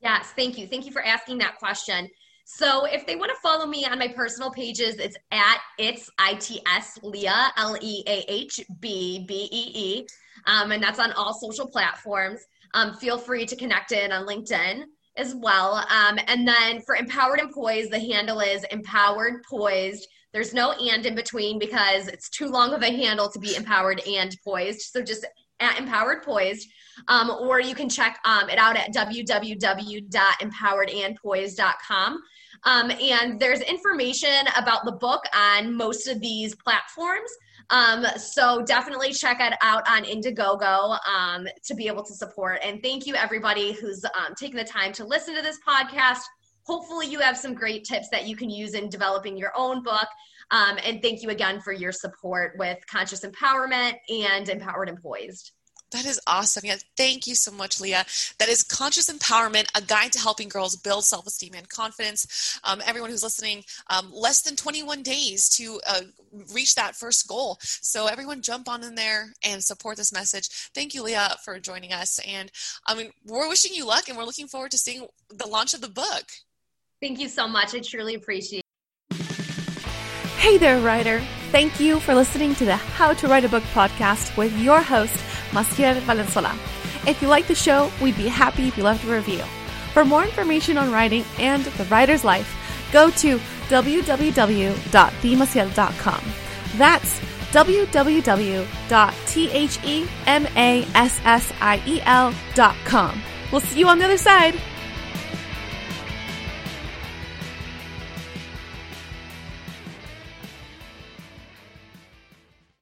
Speaker 3: Yes, thank you. Thank you for asking that question. So if they want to follow me on my personal pages, it's at it's its Leah L E A H B B E E, um, and that's on all social platforms. Um, feel free to connect in on LinkedIn as well. Um, and then for empowered poised, the handle is empowered poised. There's no and in between because it's too long of a handle to be empowered and poised. So just at empowered poised. Um, or you can check um, it out at www.empoweredandpoised.com. Um, and there's information about the book on most of these platforms. Um, so definitely check it out on Indiegogo um, to be able to support. And thank you, everybody who's um, taking the time to listen to this podcast. Hopefully, you have some great tips that you can use in developing your own book. Um, and thank you again for your support with Conscious Empowerment and Empowered and Poised.
Speaker 1: That is awesome. Yeah, thank you so much, Leah. That is Conscious Empowerment, a guide to helping girls build self esteem and confidence. Um, everyone who's listening, um, less than 21 days to uh, reach that first goal. So, everyone jump on in there and support this message. Thank you, Leah, for joining us. And I mean, we're wishing you luck and we're looking forward to seeing the launch of the book.
Speaker 3: Thank you so much. I truly appreciate it.
Speaker 4: Hey there, writer. Thank you for listening to the How to Write a Book podcast with your host, Massiel Valenzuela. If you like the show, we'd be happy if you left a review. For more information on writing and the writer's life, go to www.themassiel.com. That's www.themassiel.com. We'll see you on the other side.